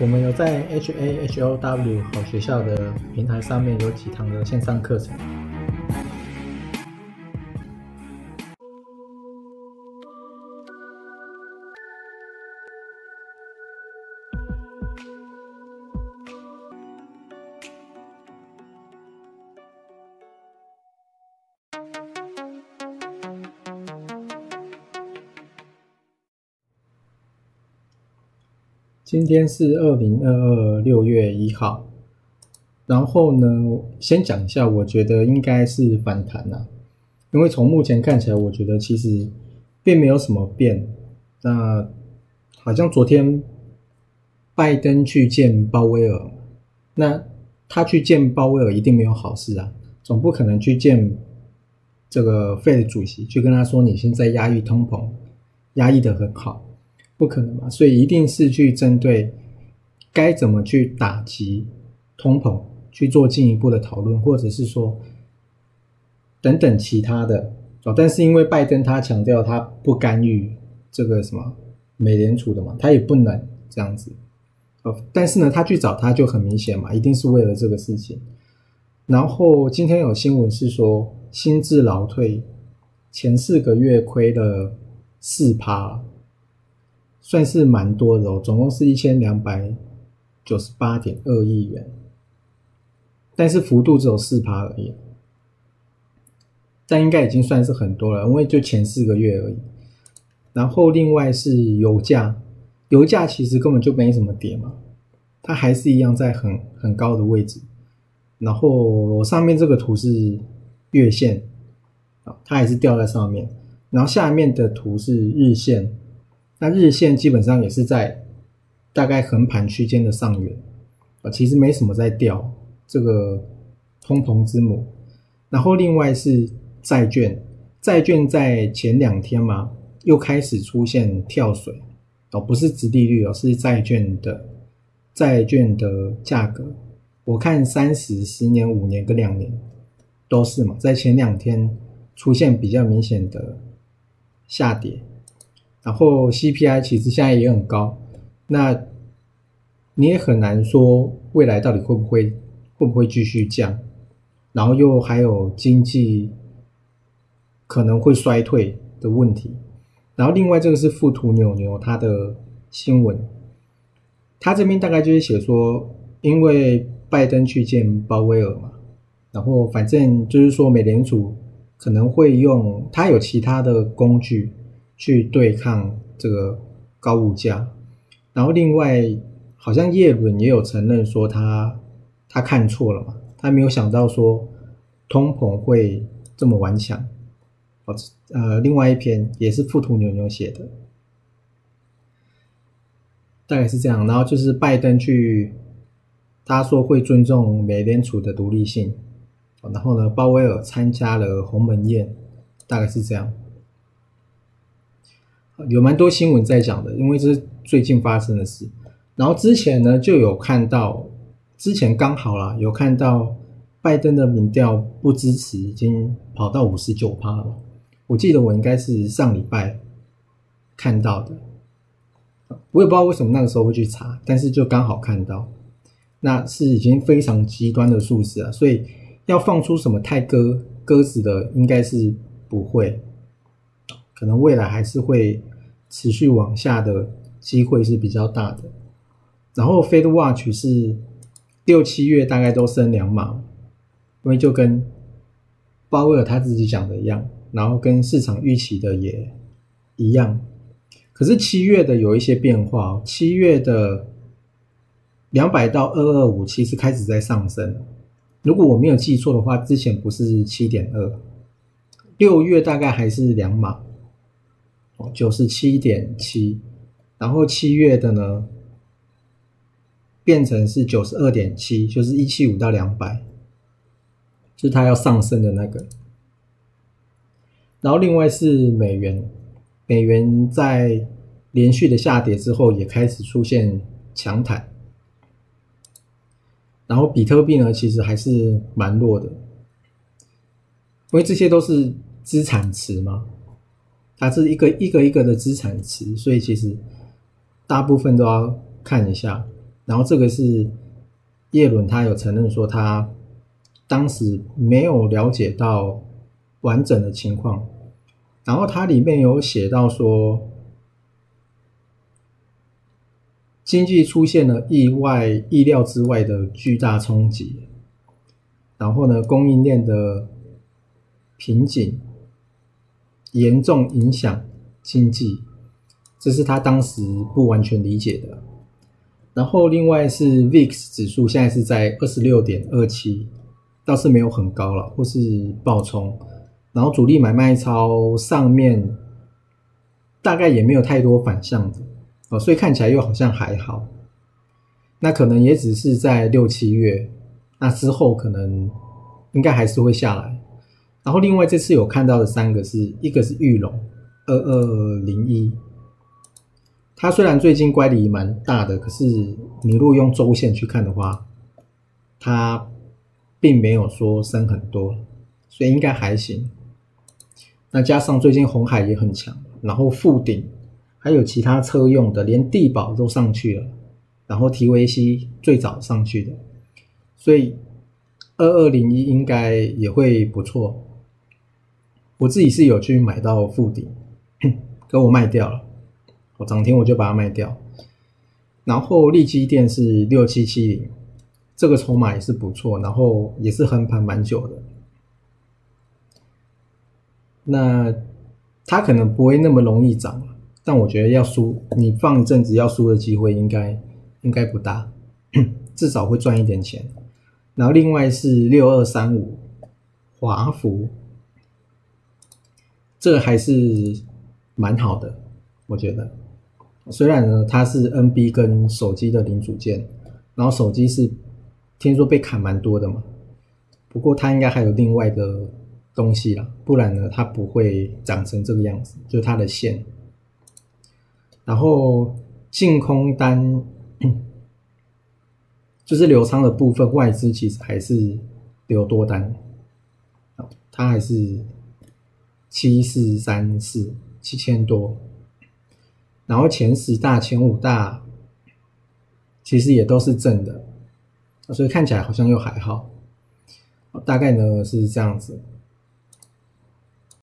我们有在 H A H O W 好学校的平台上面有几堂的线上课程。今天是二零二二六月一号，然后呢，先讲一下，我觉得应该是反弹啊，因为从目前看起来，我觉得其实并没有什么变。那好像昨天拜登去见鲍威尔，那他去见鲍威尔一定没有好事啊，总不可能去见这个费的主席，去跟他说你现在压抑通膨，压抑的很好。不可能嘛，所以一定是去针对该怎么去打击通膨去做进一步的讨论，或者是说等等其他的哦。但是因为拜登他强调他不干预这个什么美联储的嘛，他也不能这样子哦。但是呢，他去找他就很明显嘛，一定是为了这个事情。然后今天有新闻是说，新智劳退前四个月亏了四趴。算是蛮多的哦，总共是一千两百九十八点二亿元，但是幅度只有四趴而已，但应该已经算是很多了，因为就前四个月而已。然后另外是油价，油价其实根本就没什么跌嘛，它还是一样在很很高的位置。然后我上面这个图是月线啊，它还是掉在上面，然后下面的图是日线。那日线基本上也是在大概横盘区间的上缘啊，其实没什么在掉这个通膨之母。然后另外是债券，债券在前两天嘛又开始出现跳水哦，不是直利率哦，是债券的债券的价格。我看三十、十年、五年跟两年都是嘛，在前两天出现比较明显的下跌。然后 CPI 其实现在也很高，那你也很难说未来到底会不会会不会继续降，然后又还有经济可能会衰退的问题。然后另外这个是富途牛牛他的新闻，他这边大概就是写说，因为拜登去见鲍威尔嘛，然后反正就是说美联储可能会用他有其他的工具。去对抗这个高物价，然后另外好像叶伦也有承认说他他看错了嘛，他没有想到说通膨会这么顽强。哦，呃，另外一篇也是富途牛牛写的，大概是这样。然后就是拜登去，他说会尊重美联储的独立性，然后呢，鲍威尔参加了鸿门宴，大概是这样。有蛮多新闻在讲的，因为这是最近发生的事。然后之前呢，就有看到，之前刚好啦，有看到拜登的民调不支持，已经跑到五十九趴了。我记得我应该是上礼拜看到的，我也不知道为什么那个时候会去查，但是就刚好看到，那是已经非常极端的数字了。所以要放出什么太鸽鸽子的，应该是不会。可能未来还是会持续往下的机会是比较大的。然后 Fed Watch 是六七月大概都升两码，因为就跟鲍威尔他自己讲的一样，然后跟市场预期的也一样。可是七月的有一些变化，七月的两百到二二五其实开始在上升。如果我没有记错的话，之前不是七点二，六月大概还是两码。九十七点七，然后七月的呢，变成是九十二点七，就是一七五到两百，就是它要上升的那个。然后另外是美元，美元在连续的下跌之后，也开始出现强弹。然后比特币呢，其实还是蛮弱的，因为这些都是资产池嘛。它是一个一个一个的资产池，所以其实大部分都要看一下。然后这个是叶伦他有承认说他当时没有了解到完整的情况，然后它里面有写到说经济出现了意外、意料之外的巨大冲击，然后呢，供应链的瓶颈严重影响经济，这是他当时不完全理解的。然后另外是 VIX 指数现在是在二十六点二七，倒是没有很高了，或是暴冲。然后主力买卖超上面大概也没有太多反向的哦，所以看起来又好像还好。那可能也只是在六七月，那之后可能应该还是会下来。然后另外这次有看到的三个是一个是玉龙二二零一。它虽然最近乖离蛮大的，可是你如果用周线去看的话，它并没有说升很多，所以应该还行。那加上最近红海也很强，然后富鼎还有其他车用的，连地保都上去了，然后 TVC 最早上去的，所以二二零一应该也会不错。我自己是有去买到富鼎，给我卖掉了。我涨停我就把它卖掉，然后利基电是六七七零，这个筹码也是不错，然后也是横盘蛮久的。那它可能不会那么容易涨，但我觉得要输，你放一阵子要输的机会应该应该不大，至少会赚一点钱。然后另外是六二三五华福，这个还是蛮好的，我觉得。虽然呢，它是 NB 跟手机的零组件，然后手机是听说被砍蛮多的嘛，不过它应该还有另外的东西啦，不然呢，它不会长成这个样子，就是它的线。然后净空单就是流仓的部分，外资其实还是留多单，它还是七四三四七千多。然后前十大、前五大其实也都是正的，所以看起来好像又还好。大概呢是这样子。